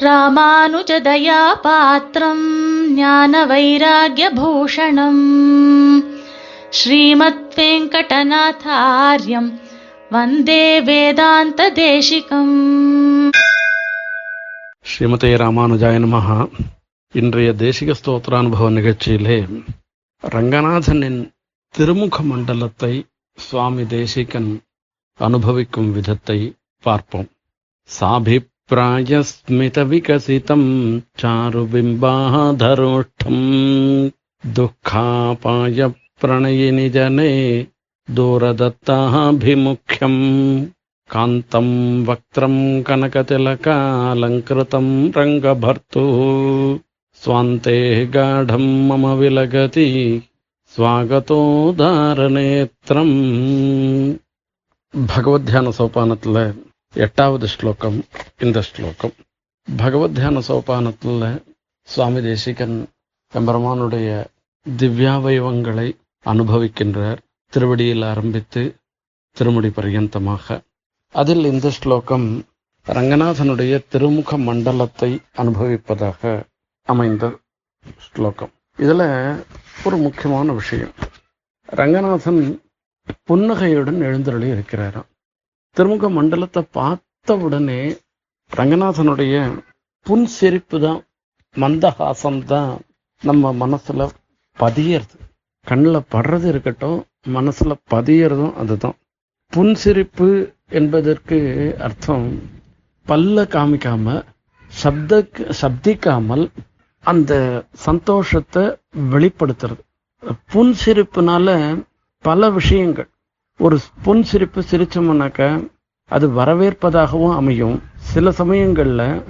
ராமானுஜதயா பாத்திரம் ஞான வைராகியபூஷணம் ஸ்ரீமத் வெங்கடநாதாரியம் வந்தே வேதாந்த தேசிகம் ஸ்ரீமதே ராமானுஜாய நமஹ இன்றைய தேசிக ஸ்தோத்திரானுபவ நிகழ்ச்சியிலே ரங்கநாதனின் திருமுக மண்டலத்தை சுவாமி தேசிகன் அனுபவிக்கும் விதத்தை பார்ப்போம். சாபிப் விகசிதம் சாரு பிம்பாதரோஷ்டம் துக்காபாய பிரணயினி ஜனே दूरदत्ताभिमुख्यम् कान्तम् वक्त्रम् कनकतिलकालङ्कृतम् रङ्गभर्तुः स्वान्ते गाढम् मम विलगति ஸ்வாகதோதாரநேத்திரம் பகவத்யான சோபானத்தில் எட்டாவது ஸ்லோகம் இந்த ஸ்லோகம். பகவத் தியான சோபானத்தில் சுவாமி தேசிகன் எம்பெருமானுடைய திவ்யாவயவங்களை அனுபவிக்கின்றார். திருவடியில் ஆரம்பித்து திருமுடி பரியந்தமாக. அதில் இந்த ஸ்லோகம் ரங்கநாதனுடைய திருமுக மண்டலத்தை அனுபவிப்பதாக அமைந்த ஸ்லோகம். இதில் ஒரு முக்கியமான விஷயம். ரங்கநாதன் புன்னகையுடன் எழுந்தருளி இருக்கிறாராம். திருமுக மண்டலத்தை பார்த்த உடனே ரங்கநாதனுடைய புன் சிரிப்பு தான் மந்தஹாசம் தான் நம்ம மனசுல பதியறது. கண்ணில் படுறது இருக்கட்டும் மனசுல பதியறதும் அதுதான். புன்சிரிப்பு என்பதற்கு அர்த்தம் பல்ல காமிக்காம சப்த சப்திக்காமல் அந்த சந்தோஷத்தை வெளிப்படுத்துறது. புன்சிரிப்புனால பல விஷயங்கள் ஒரு புன் சிரிப்பு சிரிச்சோம்னாக்க அது வரவேற்பதாகவும் அமையும். சில சமயங்களில்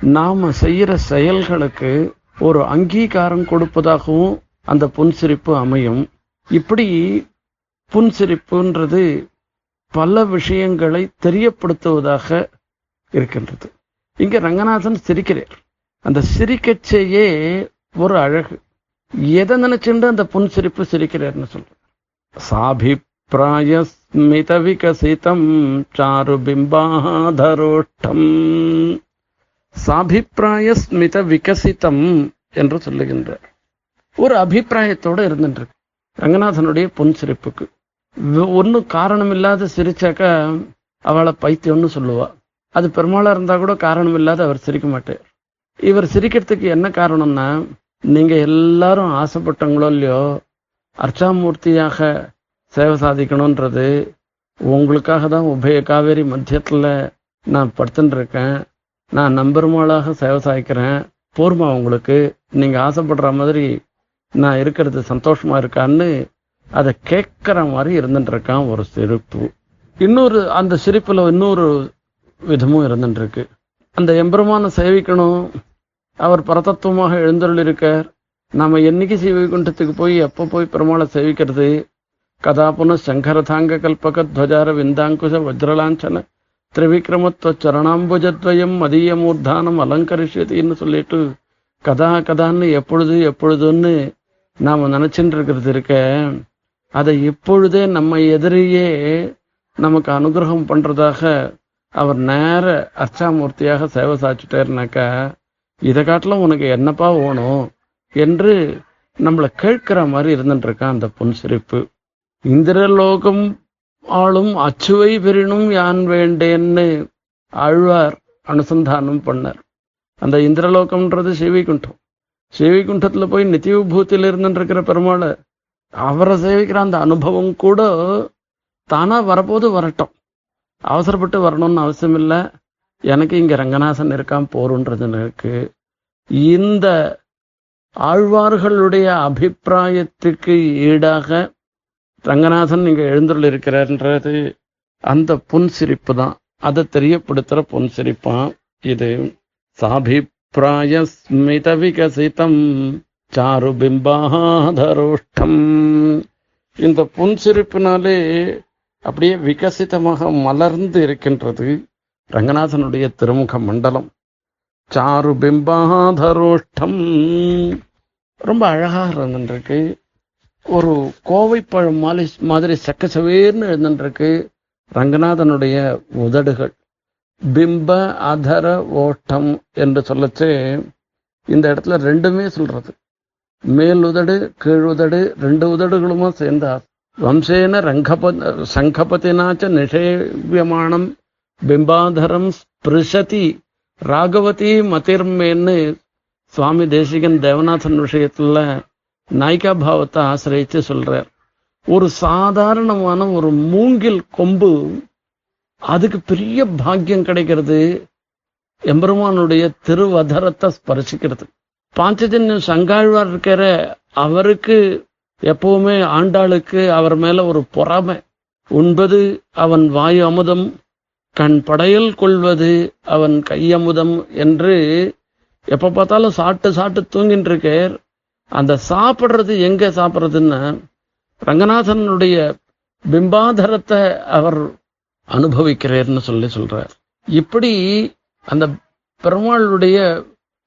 நாம் செய்கிற செயல்களுக்கு ஒரு அங்கீகாரம் கொடுப்பதாகவும் அந்த புன்சிரிப்பு அமையும். இப்படி புன்சிரிப்புன்றது பல விஷயங்களை தெரியப்படுத்துவதாக இருக்கின்றது. இங்கே ரங்கநாதன் சிரிக்கிறார். அந்த சிரிக்கச்சேயே ஒரு அழகு. எதை நினைச்சுண்டு அந்த புன்சிரிப்பு சிரிக்கிறார்னு சொல்ற சாபிப் ஸ்மித चारुबिम्बाधरोष्ठम् சாரு பிம்பாதரோட்டம் விகசிதம் என்று சொல்லுகின்றார். ஒரு அபிப்பிராயத்தோட இருந்துட்டு ரங்கநாதனுடைய பொன் சிரிப்புக்கு ஒன்றும் காரணம் இல்லாத சிரிச்சாக்கா அவளை பைத்தியம்னு சொல்லுவா. அது பெருமாளா இருந்தா கூட காரணம் இல்லாத அவர் சிரிக்க மாட்டார். இவர் சிரிக்கிறதுக்கு என்ன காரணம்னா நீங்க எல்லாரும் ஆசைப்பட்டவங்களோ இல்லையோ அர்ச்சாமூர்த்தியாக சேவை சாதிக்கணுன்றது உங்களுக்காக தான் உபய காவேரி மத்தியத்தில் நான் படுத்துட்டுருக்கேன் நான் நம்பெருமாளாக சேவை சாய்க்கிறேன் போர்மா உங்களுக்கு? நீங்கள் ஆசைப்படுற மாதிரி நான் இருக்கிறது சந்தோஷமாக இருக்கான்னு அதை கேட்குற மாதிரி இருந்துட்டுருக்கான் ஒரு சிரிப்பு. இன்னொரு அந்த சிரிப்பில் இன்னொரு விதமும் இருந்துட்டுருக்கு அந்த எம்பெருமான சேவிக்கணும். அவர் பரதத்துவமாக எழுந்தருள் இருக்கார் நம்ம என்னைக்கு சிவகுண்டத்துக்கு போய் எப்போ போய் பெருமாளை சேவிக்கிறது? கதா புன சங்கரதாங்க கல்பக துவஜார விந்தாங்குஷ வஜ்ரலாஞ்சன திரிவிக்ரமத்துவ சரணாம்புஜத்வயம் மதிய மூர்தானம் அலங்கரிஷத்தின்னு சொல்லிட்டு கதா கதான்னு எப்பொழுது எப்பொழுதுன்னு நாம நினைச்சுட்டு இருக்கிறது இருக்க. அதை இப்பொழுதே நம்ம எதிரியே நமக்கு அனுகிரகம் பண்றதாக அவர் நேர அர்ச்சாமூர்த்தியாக சேவை சாச்சுட்டாருனாக்கா இதை காட்டிலும் உனக்கு என்னப்பா வேணும்? என்று நம்மளை கேட்கிற மாதிரி இருந்துட்டு இருக்கான் அந்த புன்சிரிப்பு. இந்திரலோகம் ஆளும் அச்சுவை பெறினும் யான் வேண்டேன்னு ஆழ்வார் அனுசந்தானம் பண்ணார். அந்த இந்திரலோகம்ன்றது சிவிகுண்டம். சிவிகுண்டத்துல போய் நித்திய விபூத்தியில் இருந்துருக்கிற பெருமாளை அவரை சேவிக்கிற அந்த அனுபவம் கூட தானாக வரப்போது வரட்டும். அவசரப்பட்டு வரணும்னு அவசியம் இல்லை எனக்கு இங்கே ரங்கநாசன் இருக்கான் போருன்றது எனக்கு. இந்த ஆழ்வார்களுடைய அபிப்பிராயத்துக்கு ஈடாக ரங்கநாதன் இங்கே எழுந்துள்ள இருக்கிறார்ன்றது அந்த புன்சிரிப்பு தான் அதை தெரியப்படுத்துகிற புன்சிரிப்பான் இது. சாபிப்பிராய ஸ்மித விகசிதம் சாரு பிம்பாதரோஷ்டம் இந்த புன்சிரிப்பினாலே அப்படியே விகசிதமாக மலர்ந்து இருக்கின்றது ரங்கநாதனுடைய திருமுக மண்டலம். சாரு பிம்பாதரோஷ்டம் ரொம்ப அழகாக இருந்துருக்கு. ஒரு கோவைப்பழம் மாதிரி செக்க சவேர்னு எழுந்துருக்கு ரங்கநாதனுடைய உதடுகள். பிம்ப அதர ஓட்டம் என்று சொல்லச்சு இந்த இடத்துல ரெண்டுமே சொல்றது. மேல் உதடு கீழ் உதடு ரெண்டு உதடுகளுமா சேர்ந்தார் வம்சேன ரங்கப சங்கபதினாச்ச நிஷேவியமானம் பிம்பாதரம் ஸ்பிருஷதி ராகவதி மதிர்மேன்னு சுவாமி தேசிகன் தேவநாதன் விஷயத்துல நாயிகா பாவத்தை ஆசிரியச்சு சொல்றார். ஒரு சாதாரணமான ஒரு மூங்கில் கொம்பு அதுக்கு பெரிய பாக்கியம் கிடைக்கிறது. எம்பெருமானுடைய திருவதரத்தை ஸ்பரிசிக்கிறது. பாஞ்சஜன்யம் சங்காழ்வார் இருக்கிற அவருக்கு எப்பவுமே ஆண்டாளுக்கு அவர் மேல ஒரு பொறாமை. உண்பது அவன் வாயு அமுதம் கண் படையல் கொள்வது அவன் கையமுதம் என்று எப்ப பார்த்தாலும் சாப்பிட்டு சாப்பிட்டு தூங்கிட்டு இருக்கார் அந்த சாப்பிட்றது எங்க சாப்பிட்றதுன்னு ரங்கநாதனுடைய பிம்பாதரத்தை அவர் அனுபவிக்கிறார்னு சொல்லி சொல்றார். இப்படி அந்த பெருமாளுடைய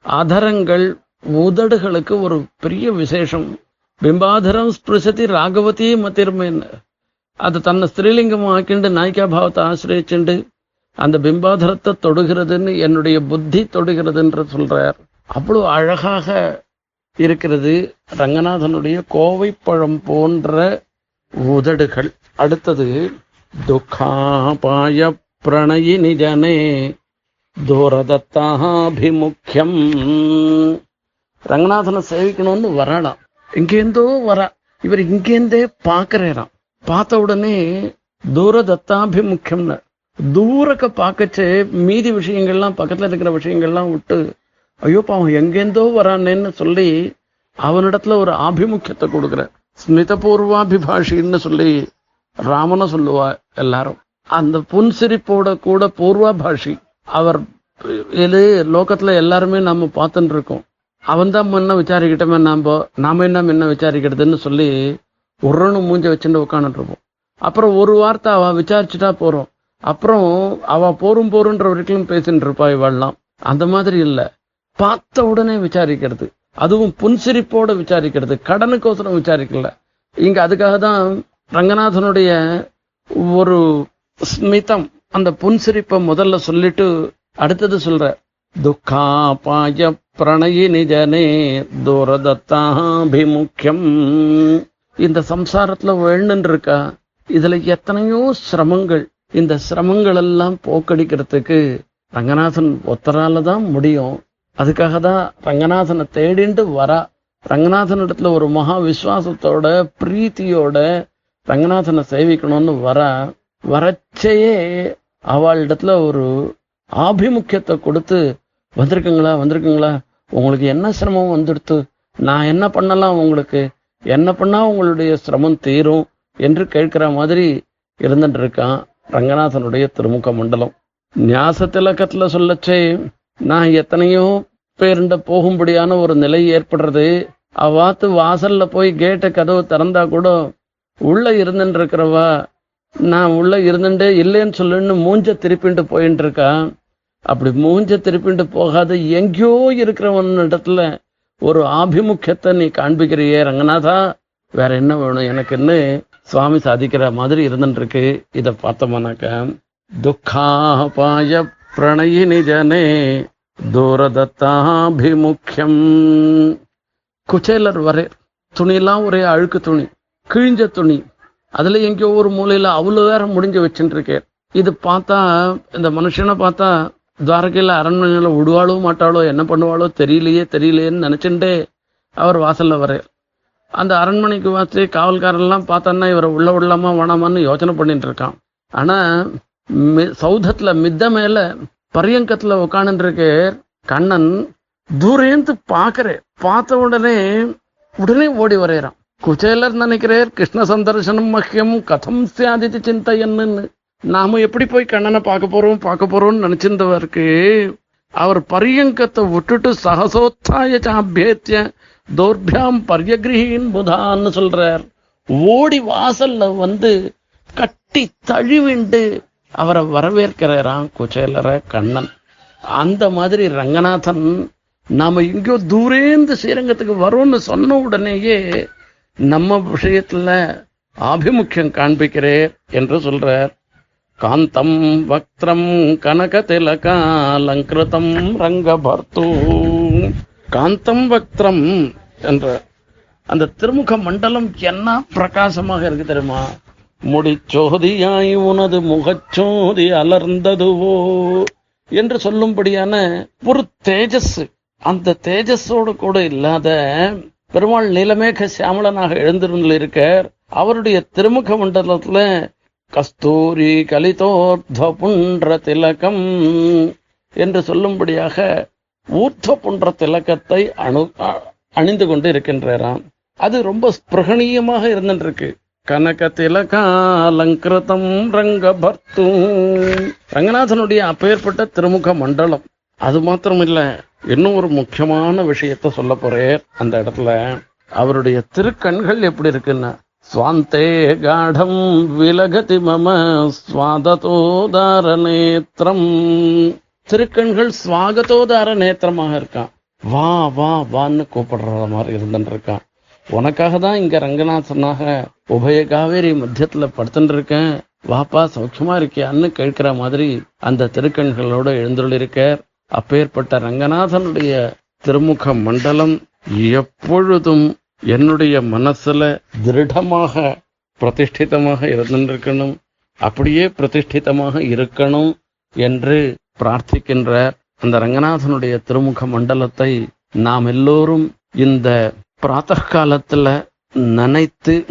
ஆதரங்கள் உதடுகளுக்கு ஒரு பெரிய விசேஷம். பிம்பாதரம் ஸ்பிருசதி ராகவதி மத்திரமேன். அது தன்னை ஸ்திரீலிங்கம் ஆக்கிண்டு நாய்க்கா பாவத்தை ஆசிரியச்சுண்டு அந்த பிம்பாதரத்தை தொடுகிறதுன்னு என்னுடைய புத்தி தொடுகிறதுன்ற சொல்றார். அவ்வளவு அழகாக இருக்கிறது. ரங்கநாதனுடைய கோவைப்பழம் போன்ற உதடுகள். அடுத்தது துக்காபாய பிரணயி ஜனே தூரதத்தாபிமுக்கியம். ரங்கநாதனை சேவிக்கணும்னு வரலாம் இங்கேருந்தோ வர. இவர் இங்கேருந்தே பார்க்கறாராம். பார்த்த உடனே தூரதத்தாபிமுக்கியம்னு. தூரக்க பார்க்கச்சே மீதி விஷயங்கள்லாம் பக்கத்துல இருக்கிற விஷயங்கள்லாம் விட்டு ஐயோ பாவம் எங்கேருந்தோ வரானேன்னு சொல்லி அவனிடத்துல ஒரு ஆபிமுக்கியத்தை கொடுக்குற ஸ்மிதபூர்வாபிபாஷின்னு சொல்லி ராமனை சொல்லுவா எல்லாரும். அந்த புன்சிரிப்போட கூட பூர்வாபாஷி அவர் இது லோகத்துல எல்லாருமே நம்ம பார்த்துட்டு இருக்கோம். அவன் தான் முன்ன விசாரிக்கிட்டமே நாம நாம என்ன முன்ன விசாரிக்கிறதுன்னு சொல்லி உருணும் மூஞ்ச வச்சுட்டு உட்காந்துட்டு இருப்போம். அப்புறம் ஒரு வார்த்தை அவ விசாரிச்சுட்டா போறோம். அப்புறம் அவ போரும் போருன்ற வரைக்கும் பேசிட்டு இருப்பா இவாள்லாம். அந்த மாதிரி இல்லை. பார்த்த உடனே விசாரிக்கிறது. அதுவும் புன்சிரிப்போடு விசாரிக்கிறது. கடனுக்கோசரம் விசாரிக்கல. இங்க அதுக்காக தான் ரங்கநாதனுடைய ஒரு ஸ்மிதம் அந்த புன்சிரிப்பை முதல்ல சொல்லிட்டு அடுத்தது சொல்ற துக்காபாய பிரணயி நிஜனே தூரதத்தாபிமுக்கியம். இந்த சம்சாரத்துல வேணுன்னு இருக்கா? இதுல எத்தனையோ சிரமங்கள். இந்த சிரமங்கள் எல்லாம் போக்கடிக்கிறதுக்கு ரங்கநாதன் ஒத்தரால தான் முடியும். அதுக்காக தான் ரங்கநாதனை தேடிண்டு வரா ரங்கநாதன் இடத்துல ஒரு மகா விசுவாசத்தோட பிரீத்தியோட ரங்கநாதனை சேவிக்கணும்னு வர வரச்சையே அவளிடத்துல ஒரு ஆபிமுக்கியத்தை கொடுத்து வந்திருக்குங்களா வந்திருக்குங்களா? உங்களுக்கு என்ன சிரமம் வந்துடுத்து? நான் என்ன பண்ணலாம் உங்களுக்கு? என்ன பண்ணா உங்களுடைய சிரமம் தீரும்? என்று கேட்கிற மாதிரி இருந்துட்டு இருக்கான் ரங்கநாதனுடைய திருமுக மண்டலம். ஞாச திலக்கத்துல சொல்லச்சே நான் எத்தனையோ பேருண்ட போகும்படியான ஒரு நிலை ஏற்படுறது. அவ்வாத்து வாசல்ல போய் கேட்ட கதவு திறந்தா கூட உள்ள இருந்துட்டு இருக்கிறவா நான் உள்ள இருந்துட்டே இல்லைன்னு சொல்லுன்னு மூஞ்ச திருப்பிண்டு போயிட்டு இருக்கான் அப்படி மூஞ்ச திருப்பிண்டு போகாத எங்கேயோ இருக்கிறவன் இடத்துல ஒரு ஆபிமுக்கியத்தை நீ காண்பிக்கிறியே ரங்கநாதா. வேற என்ன வேணும்? எனக்குன்னு சுவாமி சாதிக்கிற மாதிரி இருந்துட்டு இருக்கு இதை பார்த்தோம்னாக்க துக்காபாய பிரணயினி ஜனே தூரதத்தாபிமுக்கியம். குச்சேலர் வரே துணியெல்லாம் ஒரே அழுக்கு துணி கிழிஞ்ச துணி. அதுல எங்கேயோ ஒரு மூலையில அவ்வளவு நேரம் முடிஞ்சு வச்சுட்டு இது பார்த்தா இந்த மனுஷனை பார்த்தா துவாரகையில அரண்மனையில விடுவாளோ மாட்டாளோ என்ன பண்ணுவாளோ தெரியலையே தெரியலையேன்னு நினைச்சுட்டே அவர் வாசல்ல வர அந்த அரண்மனைக்கு வாசி காவல்காரெல்லாம் பார்த்தான்னா இவரை உள்ள விடலாமா வேணாமான்னு யோசனை பண்ணிட்டு இருக்கான் ஆனா மி- சௌதத்துல மித்த மேல பரியங்கத்துல உட்காந்துட்டு கண்ணன் தூரேந்து பாக்குறேன் பார்த்த உடனே உடனே ஓடி வரையறான். குச்சேலர் நினைக்கிறார் கிருஷ்ண சந்தர்சனம் மஹ்யம் கதம் சியாதித்து சிந்தையன்னு நாம எப்படி போய் கண்ணனை பார்க்க போறோம் பார்க்க போறோம்னு நினைச்சிருந்தவருக்கு அவர் பரியங்கத்தை விட்டுட்டு சகசோத்தாய சாபியத்திய தோர்பியாம் பரியகிரகின் புதான்னு சொல்றார். ஓடி வாசல்ல வந்து கட்டி தழுவிண்டு அவரை வரவேற்கிறாராம் குச்சேலர கண்ணன். அந்த மாதிரி ரங்கநாதன் நாம எங்கேயோ தூரேந்து ஸ்ரீரங்கத்துக்கு வரோம்னு சொன்ன உடனேயே நம்ம விஷயத்துல ஆபிமுக்கியம் காண்பிக்கிறேர் என்று சொல்றார். காந்தம் வக்திரம் கனகதிலகாலங்கிருதம் ரங்கபர்த்தூ காந்தம் வக்திரம் என்ற அந்த திருமுக மண்டலம் என்ன பிரகாசமாக இருக்கு தெரியுமா? முடிச்சோதியாய் உனது முகச்சோதி அலர்ந்ததுவோ? என்று சொல்லும்படியான ஒரு தேஜஸ் அந்த தேஜஸோடு கூட இல்லாத பெருமாள் நீலமேக சியாமளனாக எழுந்திருந்திருக்கார். அவருடைய திருமுக மண்டலத்துல கஸ்தூரி கலிதோர்த்வ புன்ற திலகம் என்று சொல்லும்படியாக ஊர்த்த புன்ற திலக்கத்தை அணு அ- அணிந்து கொண்டு இருக்கின்றாராம் அது ரொம்ப ஸ்பிருகணீயமாக இருந்துருக்கு கனக திலகாலங்கிருதம் ரங்கபர்த்து ரங்கநாதனுடைய அப்பேற்பட்ட திருமுக மண்டலம். அது மாத்திரம் இல்ல இன்னும் ஒரு முக்கியமான விஷயத்த சொல்ல போறேன். அந்த இடத்துல அவருடைய திருக்கண்கள் எப்படி இருக்குன்னா சுவாந்தே காடம் விலகதி மம சுவாததோதார நேத்திரம். திருக்கண்கள் சுவாகதோதார நேத்திரமாக இருக்கான் வா வா வான்னு கூப்பிடுற மாதிரி இருந்துட்டு இருக்கான் உனக்காக தான் இங்க ரங்கநாதனாக உபய காவேரி மத்தியத்துல படுத்துட்டு இருக்கேன் வாப்பா சௌக்கியமா இருக்கியான்னு கேட்கிற மாதிரி அந்த திருக்கண்களோட எழுந்துள்ளிருக்கார் அப்பேற்பட்ட ரங்கநாதனுடைய திருமுக மண்டலம் எப்பொழுதும் என்னுடைய மனசுல திருடமாக பிரதிஷ்டிதமாக இருந்திருக்கணும். அப்படியே பிரதிஷ்டிதமாக இருக்கணும் என்று பிரார்த்திக்கின்றார். அந்த ரங்கநாதனுடைய திருமுக மண்டலத்தை நாம் எல்லோரும் இந்த பிராத்த காலத்துல நினைத்து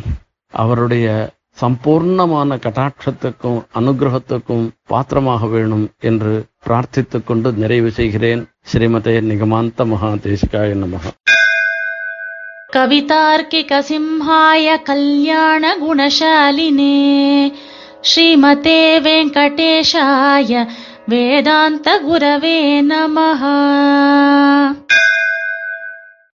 அவருடைய சம்பூர்ணமான கட்டாட்சத்துக்கும் அனுகிரகத்துக்கும் பாத்திரமாக வேணும் என்று பிரார்த்தித்துக் கொண்டு நிறைவு செய்கிறேன் ஸ்ரீமதே நிகமாந்த மகாதேசிகாய நமக कवितार्किकसिंहाय कल्याणगुणशालिने श्रीमते वेङ्कटेशाय वेदान्तगुरवे नमः